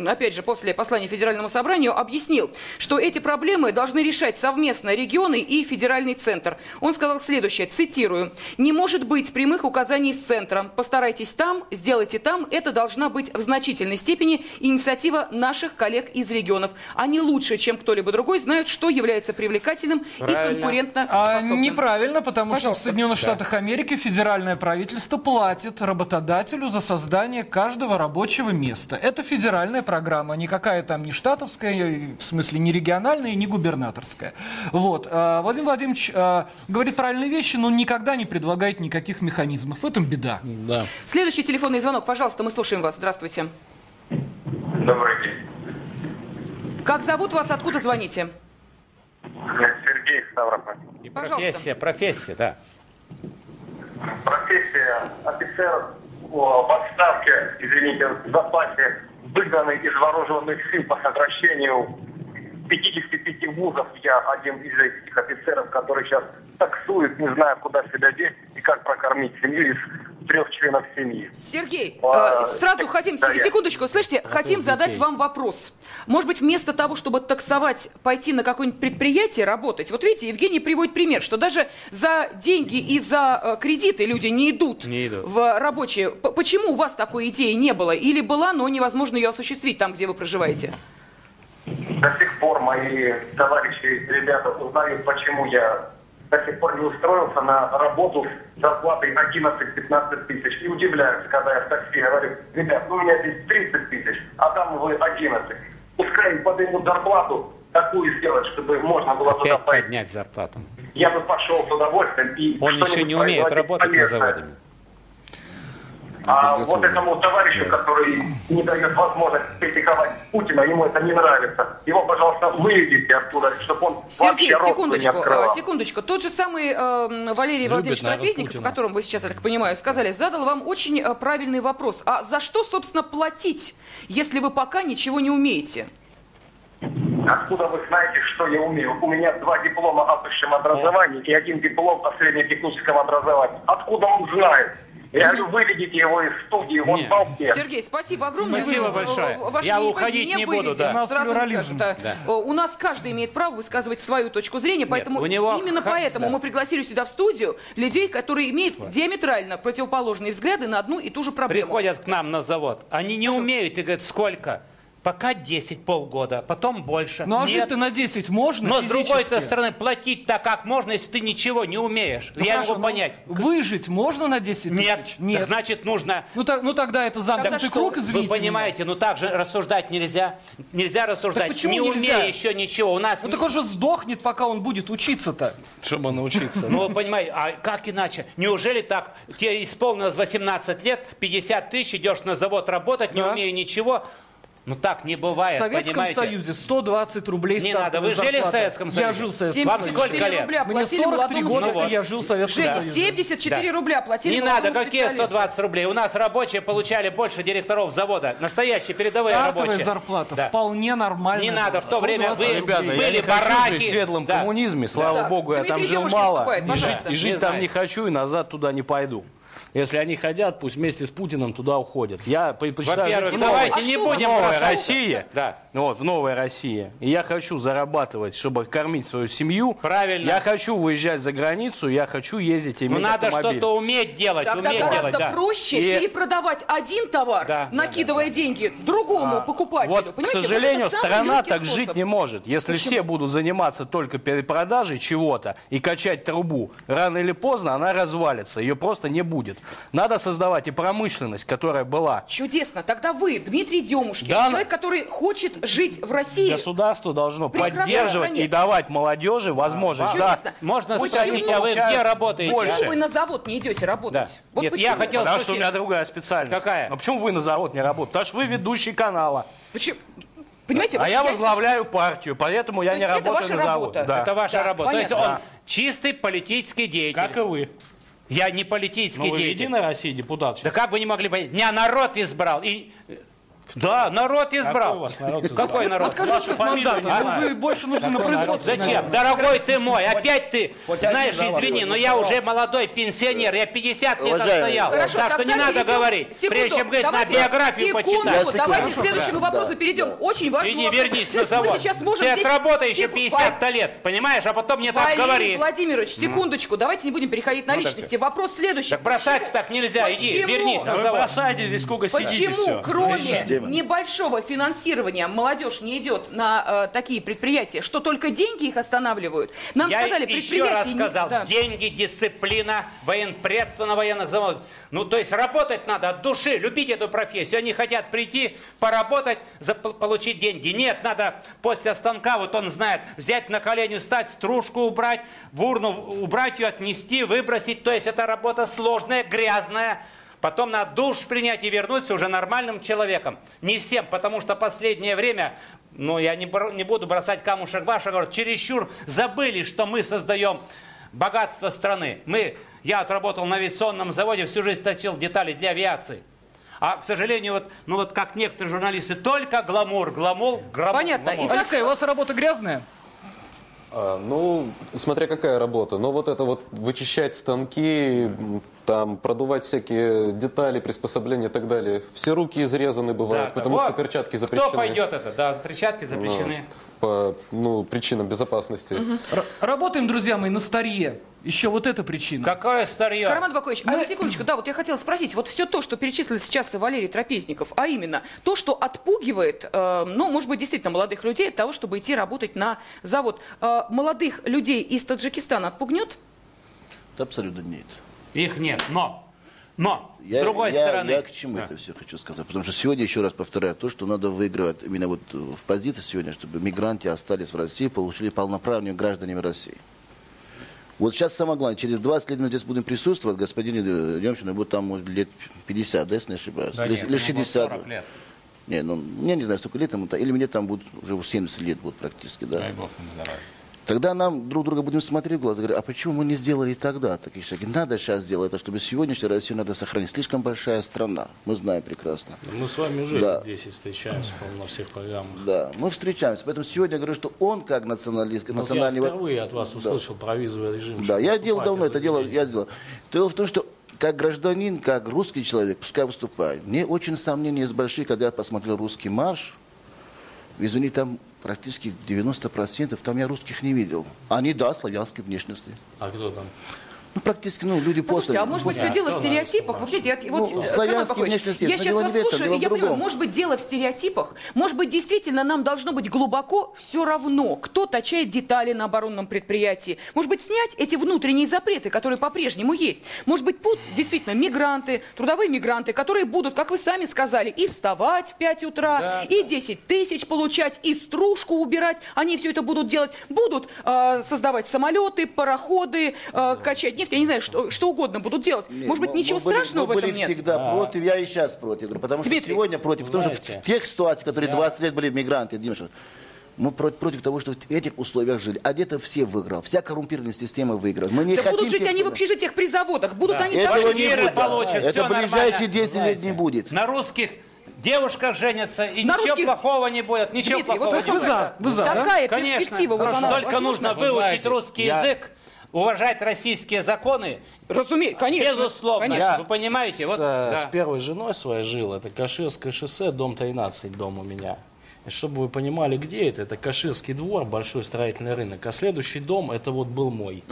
опять же, после послания Федеральному собранию объяснил, что эти проблемы должны решать совместно регионы и федеральный центр. Он сказал следующее, цитирую, «Не может быть прямых указаний с центра. Постарайтесь там, сделайте там. Это должна быть в значительной степени инициатива наших коллег из регионов. Они лучше, чем кто-либо другой, знают, что является привлекательным и конкурентно А, неправильно, потому что в Соединенных Штатах Америки федеральное правительство платит работодателю за создание каждого рабочего места. Это федеральная программа, никакая там не штатовская, в смысле не региональная и не губернаторская. Вот. А, Владимир Владимирович а, говорит правильные вещи, но никогда не предлагает никаких механизмов. В этом беда. Да. Следующий телефонный звонок, пожалуйста, мы слушаем вас. Здравствуйте. Добрый день. Как зовут вас, откуда звоните? Сергей Ставрополь. И Пожалуйста. профессия, профессия, да. Профессия офицер о, в отставке, извините, в запасе, выгнанный из вооруженных сил по сокращению 55 вузов. Я один из этих офицеров, который сейчас таксует, не знаю, куда себя деть и как прокормить семью из трех членов семьи. Сергей, А, э, сразу так, хотим, да, секундочку, слышите, хотим задать вам вопрос. Может быть, вместо того, чтобы таксовать, пойти на какое-нибудь предприятие работать, вот видите, Евгений приводит пример, что даже за деньги и за э, кредиты люди не идут, Не идут. в рабочие. П- Почему у вас такой идеи не было? Или была, но невозможно ее осуществить там, где вы проживаете? До сих пор мои товарищи, ребята узнают, почему я до сих пор не устроился на работу с зарплатой 11-15 тысяч. И удивляются, когда я в такси говорю, ребят, ну у меня здесь 30 тысяч, а там вы 11. Пускай им поднимут зарплату, такую сделать, чтобы можно было туда Опять пойти. поднять зарплату. Я бы пошел с удовольствием и Он еще не умеет работать на полезное. А вот этому товарищу, который не дает возможность критиковать Путина, ему это не нравится. Его, пожалуйста, выведите оттуда, чтобы он Сергей, вообще рот не секундочку, э, секундочку. Тот же самый э, Валерий Любит Владимирович Трапезников, о котором вы сейчас, я так понимаю, сказали, задал вам очень э, правильный вопрос. А за что, собственно, платить, если вы пока ничего не умеете? Откуда вы знаете, что я умею? У меня два диплома о высшем образовании и один диплом о среднетехническом образовании. Откуда он знает? Я говорю, выведите его из студии, он Нет. Сергей, спасибо огромное. Спасибо Вы, большое. ваши Я не- уходить не буду, выведем, да. У нас сразу плюрализм. скажу, да. Э, У нас каждый имеет право высказывать свою точку зрения, поэтому у него именно ха- поэтому да. мы пригласили сюда в студию людей, которые имеют диаметрально противоположные взгляды на одну и ту же проблему. Приходят к нам на завод. Они не умеют и говорят, сколько? Пока 10, полгода, потом больше. Ну а Нет. жить-то на 10 можно Но с другой физически? стороны, платить так как можно, если ты ничего не умеешь. Ну, Я хорошо, могу ну, понять. Выжить можно на 10 Нет, тысяч? Так значит нужно... Ну, так, ну тогда это замкнутый что? круг, Вы извините. понимаете, ну так же рассуждать нельзя. Нельзя рассуждать, Так почему не нельзя? умея еще ничего. У нас... меня. Ну так он же сдохнет, пока он будет учиться-то. Чтобы научиться. Ну, вы понимаете, а как иначе? Неужели так? Тебе исполнилось 18 лет, 50 тысяч, идешь на завод работать, не умея ничего. Ну так не В бывает, Советском понимаете? Союзе 120 рублей Не надо, вы жили в. Советском Союзе? Я жил в Советском Вам Союзе. сколько 74 лет? рубля Мне платили 43 молодому года, и я жил в Советском Женя, Союзе. 74 Да. рубля платили Не надо, какие специалисту. 120 рублей? У нас рабочие получали больше директоров завода. Настоящие передовые Стартовая рабочие. зарплата Да. вполне нормальная. Не надо, в то время 120 вы- Ребята, я Были не хочу жить в светлом Да. коммунизме, слава Да. богу, я там Дмитрий жил Демушкин мало. вступает, И жить, пожалуйста. и жить Не там знаю. не хочу, и назад туда не пойду. Если они хотят, пусть вместе с Путиным туда уходят. Я предпочитаю Во-первых, давайте не А что будем бросаться. России. Да. Вот, в новой России. И я хочу зарабатывать, чтобы кормить свою семью. Правильно. Я хочу выезжать за границу, я хочу ездить и Ну иметь надо автомобиль. что-то уметь делать, Тогда уметь гораздо делать, да. проще И- перепродавать один товар, Да, накидывая деньги другому покупателю. Вот, к Понимаете, сожалению, это самый страна легкий так способ. жить не может. Если Почему? все будут заниматься только перепродажей чего-то и качать трубу, рано или поздно она развалится. Ее просто не будет. Надо создавать и промышленность, которая была. Чудесно. Тогда вы, Дмитрий Демушкин, Да, человек, который хочет жить в России. Государство должно поддерживать стране. и давать молодежи возможность. Да, Чудесно. Можно Пусть спросить, а вы где работаете? больше. Почему вы на завод не идете работать? Да. Вот Нет, почему? я хотел Потому что у спросить- меня другая специальность. Какая? А почему вы на завод не работаете? Потому что вы ведущий канала. Почему? Понимаете, А вот я возглавляю партию, поэтому я То не работаю ваша на завод. работа? Да. Это ваша Да, работа. То есть понятно. он чистый политический деятель. Как и вы. Я не политический Ну, вы деятель. Единой России депутат Да сейчас. как бы не могли понять? Меня народ избрал. И Да, народ избрал. Какой вас народ избрал? Какой народ? Откажитесь от мандата, не знаю. вы больше нужно на производство. Зачем? Дорогой ты мой, опять ты, хоть знаешь, извини, но я уже молодой пенсионер, я 50 лет отстоял. Хорошо, так что не надо говорить, секунду, прежде чем говорить, на биографию почитать. секунду. Давайте к следующему вопросу перейдем. Очень важный Иди, вопрос. вернись на завод. Ты отработай еще Сек- 50 лет, понимаешь, а потом мне так говори. Владимирович, секундочку, давайте не будем переходить на Ну, личности. Вопрос следующий. Так бросать так нельзя, иди, вернись на вы завод. бросайте здесь сколько сидите, Почему, все. кроме Тема. небольшого финансирования, молодежь не идет на э, такие предприятия, что только деньги их останавливают? Нам Я сказали, еще раз не- сказал, Да. деньги, дисциплина, военпредство на военных заводах. Ну, то есть работать надо от души, любить эту профессию. Они хотят прийти, поработать, за- получить деньги. Нет, надо после станка, вот он знает, взять на колени, встать, стружку убрать, в урну убрать ее, отнести, выбросить. То есть это работа сложная, грязная. Потом надо душ принять и вернуться уже нормальным человеком. Не всем, потому что последнее время, ну, я не, не буду бросать камушек в ваш огород, чересчур забыли, что мы создаем богатство страны. Мы, я отработал на авиационном заводе, всю жизнь точил детали для авиации. А, к сожалению, вот, ну вот как некоторые журналисты, только гламур, гламур, гламур. Понятно. гламур. Итак, Алексей, у вас работа грязная? А, ну, смотря какая работа. Но вот это вот вычищать станки, там, продувать всякие детали, приспособления и так далее. Все руки изрезаны бывают, Да, потому вот. что перчатки запрещены. Кто пойдет это? Да, перчатки Ну, запрещены. по ну, причинам безопасности. Р- работаем, друзья мои, на старье. Еще вот эта причина. Какое старье? Роман Бакович, а на секундочку, да, вот я хотела спросить, вот все то, что перечислил сейчас Валерий Трапезников, а именно то, что отпугивает, э, ну, может быть, действительно молодых людей от того, чтобы идти работать на завод, э, молодых людей из Таджикистана отпугнет? Это абсолютно нет. Их нет, но, но, Я, с другой я- стороны... Я к чему Да. это все хочу сказать? Потому что сегодня, еще раз повторяю, то, что надо выигрывать именно вот в позиции сегодня, чтобы мигранты остались в России, получили полноправными гражданами России. Вот сейчас самое главное, через 20 лет мы здесь будем присутствовать, господин э, Демчина будет там лет 50, да, если не ошибаюсь? Да или, нет, ему 60. 40 лет. Не, ну, я не знаю, сколько лет ему, или мне там будет уже 70 лет будет практически, да. Дай бог ему здоровья. Тогда нам друг друга будем смотреть в глаза и говорить, а почему мы не сделали тогда такие шаги? Надо сейчас сделать это, чтобы сегодняшнюю Россию надо сохранить. Слишком большая страна, мы знаем прекрасно. Мы с вами уже Да. лет 10 встречаемся, по-моему, на всех программах. Да, мы встречаемся. Поэтому сегодня я говорю, что он как националист, Вот я национальный... впервые от вас услышал про визовый режим. Да, я делал давно это дело, я сделал. Дело в том, что как гражданин, как русский человек, пускай выступаю, мне очень сомнения есть большие, когда я посмотрел русский марш, извини, там практически 90%, там я русских не видел. Они, да, славянской внешности. А кто там? Ну, практически, ну, люди Послушайте, после... а может быть, Да, все дело в стереотипах? Вот, видите, я, вот, Ну, э, Роман Бакович, внешности я но сейчас дело вас не в этом, слушаю, дело и в я понимаю, другом. может быть, дело в стереотипах, может быть, действительно нам должно быть глубоко все равно, кто точает детали на оборонном предприятии. Может быть, снять эти внутренние запреты, которые по-прежнему есть. Может быть, будут действительно мигранты, трудовые мигранты, которые будут, как вы сами сказали, и вставать в 5 утра, Да, и 10 тысяч получать, и стружку убирать. Они все это будут делать. Будут э, создавать самолеты, пароходы, э, качать нефть. Я не знаю, что, что угодно будут делать. Нет, Может быть, мы- ничего мы были- страшного мы в этом были нет? всегда против, я и сейчас против. Потому что Дмитрий, сегодня против, потому что знаете, в тех ситуациях, которые я- 20 лет были мигранты, Димаша, мы против, против того, что в этих условиях жили. А где-то все выиграл, вся коррумпированная система выиграла. Мы не Да хотим будут жить они в общежитиях при заводах, будут Да. они Этого не жить. будет. получат, Это ближайшие нормально. 10 лет Знаете, не будет. На русских девушках женятся, и На ничего русских- плохого не будет. Ничего Дмитрий, вот плохого вы не Вы будет. за, вы за, да? Такая Конечно. перспектива, вот Хорошо. она Только возможна? нужно Вы выучить знаете, русский я- язык, уважать российские законы. Разумеется, конечно. Безусловно. конечно. Вы понимаете? С, Вот, э, да. с первой женой своей жил. Это Каширское шоссе, дом 13, дом у меня. И чтобы вы понимали, где это, это Каширский двор, большой строительный рынок. А следующий дом, это вот был мой.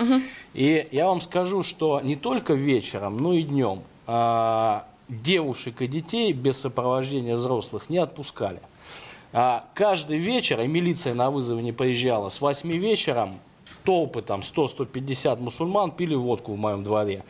И я вам скажу, что не только вечером, но и днем а, девушек и детей без сопровождения взрослых не отпускали. А каждый вечер, и милиция на вызовы не приезжала, с 8 вечером толпы, там 100-150 мусульман пили водку в моем дворе.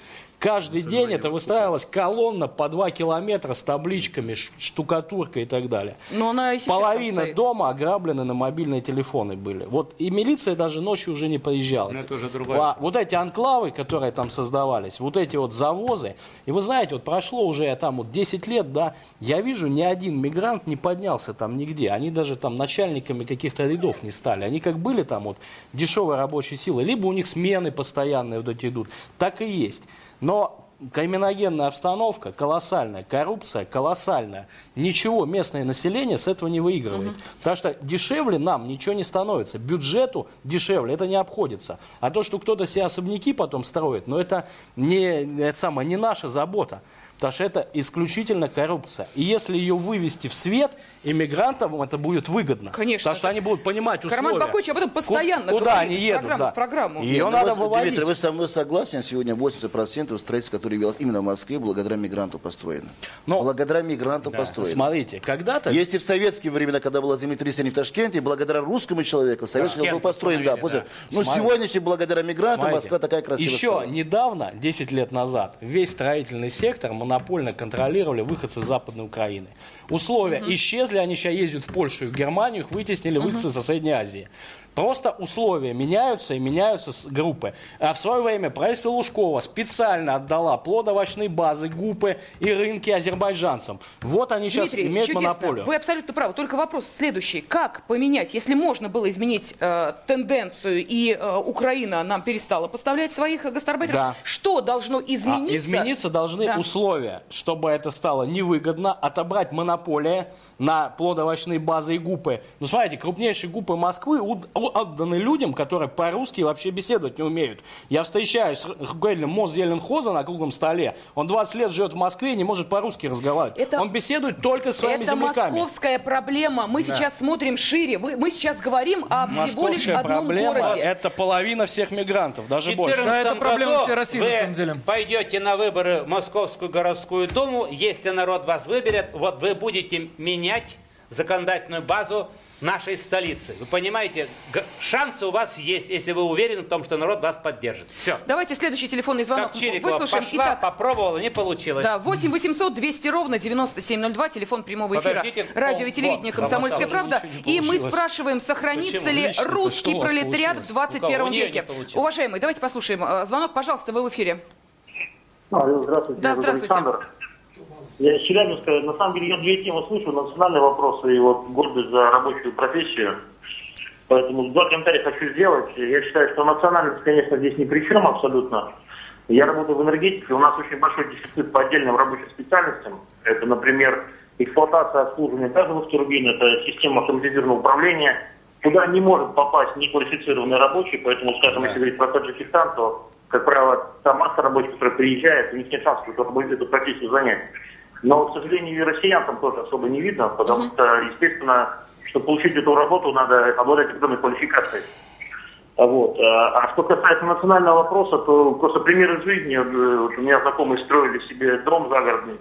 Каждый день это выстраивалась колонна по 2 километра с табличками, штукатуркой и так далее. Но она и сейчас там Половина стоит. дома ограблены на мобильные телефоны были. Вот и милиция даже ночью уже не приезжала. Ну, это уже другое. А вот эти анклавы, которые там создавались, вот эти вот завозы, и вы знаете, вот прошло уже там вот 10 лет, да, я вижу, ни один мигрант не поднялся там нигде. Они даже там начальниками каких-то рядов не стали. Они как были там вот дешевой рабочей силы, либо у них смены постоянные вот эти идут, так и есть. Но криминогенная обстановка колоссальная, коррупция колоссальная. Ничего местное население с этого не выигрывает. Потому что дешевле нам ничего не становится. Бюджету дешевле это не обходится. А то, что кто-то себе особняки потом строит, но это не, это самое, не наша забота. Потому что это исключительно коррупция. И если ее вывести в свет, иммигрантам это будет выгодно. Конечно. Потому что они будут понимать условия. Карман Бакучи об этом постоянно Ку- Куда говорит они едут, программы да. в программу. Ее Ну, надо вы, выводить. Дмитрий, вы со мной согласен? Сегодня 80% строительства, которое велось именно в Москве, благодаря мигранту построено. Но- благодаря мигранту Да. построено. Смотрите, когда-то... Если в советские времена, когда было землетрясение в Ташкенте, благодаря русскому человеку, советский Ташкент был построен, да, после... да. Но Смотрите. сегодня, же благодаря мигрантам, Смотрите, Москва такая красивая Еще стала. недавно, 10 лет назад, весь строительный сектор монопольно контролировали выходцы из Западной Украины. Условия. Исчезли, они сейчас ездят в Польшу и в Германию, их вытеснили выходцы из соседней Азии. Просто условия меняются и меняются с группы. А в свое время правительство Лужкова специально отдала плодовочные базы, гупы и рынки азербайджанцам. Вот они сейчас Дмитрий, имеют чудесно. монополию. Вы абсолютно правы. Только вопрос следующий. Как поменять, если можно было изменить э, тенденцию, и э, Украина нам перестала поставлять своих гастарбайтеров, Да. что должно измениться? А измениться должны Да. условия, чтобы это стало невыгодно, отобрать монополия на плодовочные базы и гупы. Ну, смотрите, крупнейшие гупы Москвы отданы людям, которые по-русски вообще беседовать не умеют. Я встречаюсь с руководителем Мосзеленхоза на круглом столе. Он 20 лет живет в Москве и не может по-русски разговаривать. Это- Он беседует только со своими Это земляками. московская проблема. Мы Да. сейчас смотрим шире. Вы- мы сейчас говорим о всего лишь Московская одном проблема городе. – это половина всех мигрантов, даже больше. 14 это проблема году всей России, вы на самом деле. пойдете на выборы в Московскую городскую думу, если народ вас выберет, вот вы будете менять законодательную базу нашей столицы. Вы понимаете, шансы у вас есть, если вы уверены в том, что народ вас поддержит. Все. Давайте следующий телефонный звонок Как Чирикова выслушаем. пошла, Итак, попробовала, не получилось. Да, 8 800 200 ровно 9702, телефон прямого эфира. Подождите, Радио и телевидение вот, «Комсомольская правда». И мы спрашиваем, сохранится Почему? ли Лично-то русский пролетариат в получилось? 21 У кого? У нее не веке. Уважаемые, давайте послушаем э, звонок. Пожалуйста, вы в эфире. Алло, здравствуйте. Да, здравствуйте. Александр. Я из Челябинска. На самом деле я две темы слушаю. Национальные вопросы и вот гордость за рабочую профессию. Поэтому два комментария хочу сделать. Я считаю, что национальность, конечно, здесь ни при чем абсолютно. Я работаю в энергетике, у нас очень большой дефицит по отдельным рабочим специальностям. Это, например, эксплуатация обслуживания газовых турбин, это система автоматизированного управления. Туда не может попасть неквалифицированный рабочий, поэтому, скажем, если говорить про Таджикистан, то, как правило, та масса рабочих, которая приезжает, у них нет шансов эту, эту профессию занять. Но, к сожалению, и россиян там тоже особо не видно, потому что, естественно, чтобы получить эту работу, надо обладать определенной квалификацией. А Вот. А а что касается национального вопроса, то просто пример из жизни. Э, вот у меня знакомые строили себе дом загородный.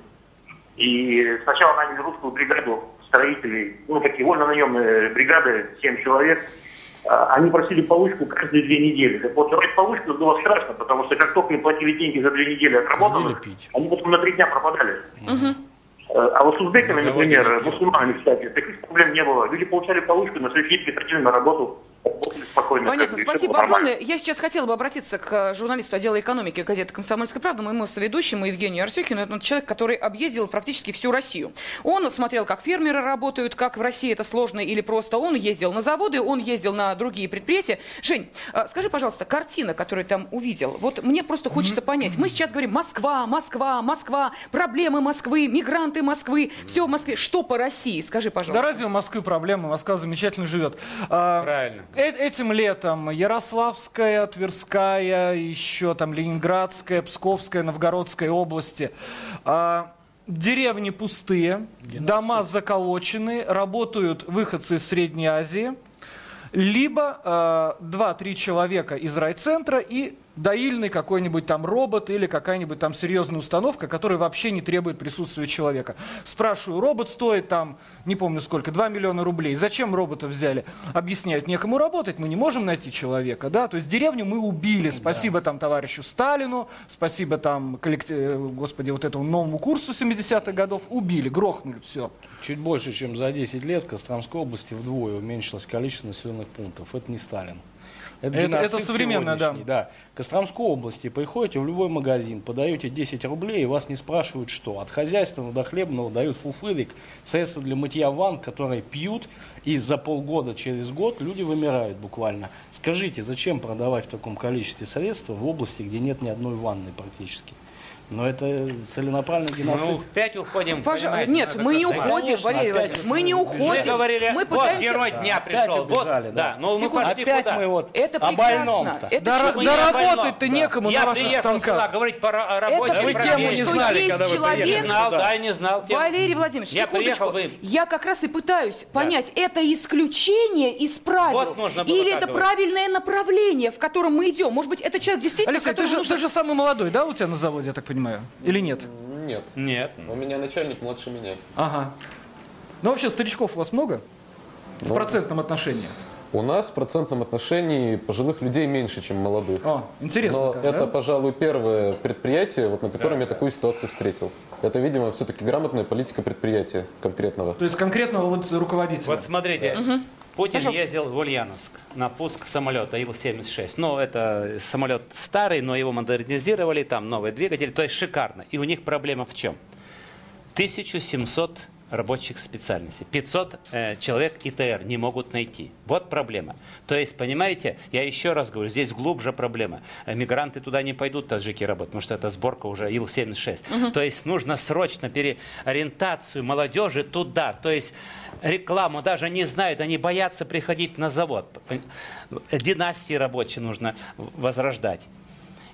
И сначала наняли русскую бригаду строителей, ну, такие вольно-наемные бригады, 7 человек. А, Они просили получку каждые две недели. Так вот, давать получку было страшно, потому что как только им платили деньги за две недели отработанных, они потом на три дня пропадали. Э, А вот с узбеками, например, мусульманами, кстати, таких проблем не было. Люди получали получку, на следующий день приходили на работу, спокойно. Понятно, спасибо огромное. Я сейчас хотела бы обратиться к э, журналисту отдела экономики газеты «Комсомольская правда», моему соведущему Евгению Арсюхину. Это человек, который объездил практически всю Россию. Он смотрел, как фермеры работают, как в России это сложно или просто. Он ездил на заводы, он ездил на другие предприятия. Жень, э, скажи, пожалуйста, картина, которую там увидел, вот мне просто хочется понять. Мы сейчас говорим «Москва, Москва, Москва», проблемы Москвы, мигранты Москвы, все в Москве. Что по России? Скажи, Да пожалуйста. разве у Москвы проблемы? Москва замечательно живет. А, Правильно. Э- этим летом Ярославская, Тверская, еще там Ленинградская, Псковская, Новгородская области. а, деревни пустые, дома заколочены, работают выходцы из Средней Азии. Либо э, 2-3 человека из райцентра и доильный какой-нибудь там робот или какая-нибудь там серьезная установка, которая вообще не требует присутствия человека. Спрашиваю, робот стоит там, не помню сколько, 2 миллиона рублей. Зачем робота взяли? Объясняют, некому работать, мы не можем найти человека. Да? То есть деревню мы убили. Спасибо там товарищу Сталину, спасибо там, коллектив, э, господи, вот этому новому курсу 70-х годов. Убили, грохнули, все. Чуть больше, чем за 10 лет в Костромской области вдвое уменьшилось количество населенных пунктов. Это не Сталин. Это- это современное, да. да. Костромской области приходите в любой магазин, подаете 10 рублей, и вас не спрашивают, что. От хозяйственного до хлебного дают фуфырик, средства для мытья ванн, которые пьют, и за полгода, через год люди вымирают буквально. Скажите, зачем продавать в таком количестве средства в области, где нет ни одной ванны практически? Но это целенаправленный геноцид. Мы опять уходим. Пожалуйста, понимаете, нет, мы не уходим, Валерий Владимирович, мы не уходим. Мы говорили, мы вот пытаемся... герой дня пришел. убежали, вот, да. да. Но мы пошли Опять куда? мы вот Это о больном-то. Это Да, да я- работать-то некому Я на ваших приехал сюда станках. говорить по ра- Это вы тему не знали, когда вы приехали Не знал, да, не знал. Валерий Владимирович, Я секундочку. приехал, вы... Я как раз и пытаюсь понять, это исключение из правил Вот или это правильное направление, в котором мы идем? Может быть, это человек действительно, Алексей, ты же самый молодой, да, у тебя на заводе, я так понимаю? Или нет? Нет. Нет. У меня начальник младше меня. Ага. Ну, вообще, старичков у вас много? В Ну, процентном отношении? У нас в процентном отношении пожилых людей меньше, чем молодых. О, интересно. Но как, это, да? пожалуй, первое предприятие, вот, на котором я такую ситуацию встретил. Это, видимо, все-таки грамотная политика предприятия конкретного. То есть конкретного вот руководителя. Вот смотрите, Путин Пожалуйста. ездил в Ульяновск на пуск самолета Ил-76. Ну, это самолет старый, но его модернизировали, там новый двигатель, то есть шикарно. И у них проблема в чем? 1700 рабочих специальностей. 500 э, человек ИТР не могут найти. Вот проблема. То есть, понимаете, я еще раз говорю, здесь глубже проблема. Э, Мигранты туда не пойдут, таджики работать, потому что это сборка уже Ил-76. То есть нужно срочно переориентацию молодежи туда. То есть рекламу даже не знают, они боятся приходить на завод. Пон- Династии рабочие нужно возрождать.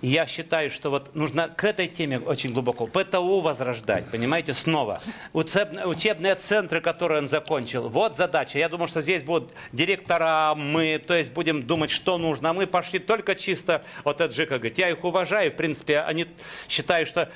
Я считаю, что вот нужно к этой теме очень глубоко ПТУ возрождать, понимаете, снова. Учебные, учебные центры, которые он закончил. Вот задача. Я думаю, что здесь будут директора, мы, то есть будем думать, что нужно. А мы пошли только чисто от Аджика. Говорит, я их уважаю, в принципе, они считаю, что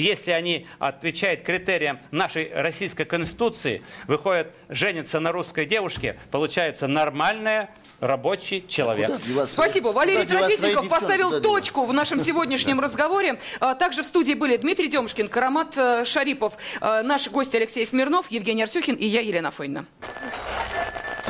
если они отвечают критериям нашей российской конституции, выходят, женятся на русской девушке, получается нормальная рабочий человек. Куда девать Спасибо. Валерий Трапезников девчонки? поставил Куда точку в нашем сегодняшнем разговоре. А, Также в студии были Дмитрий Демушкин, Карамат э, Шарипов, э, наши гости Алексей Смирнов, Евгений Арсюхин и я, Елена Фойна.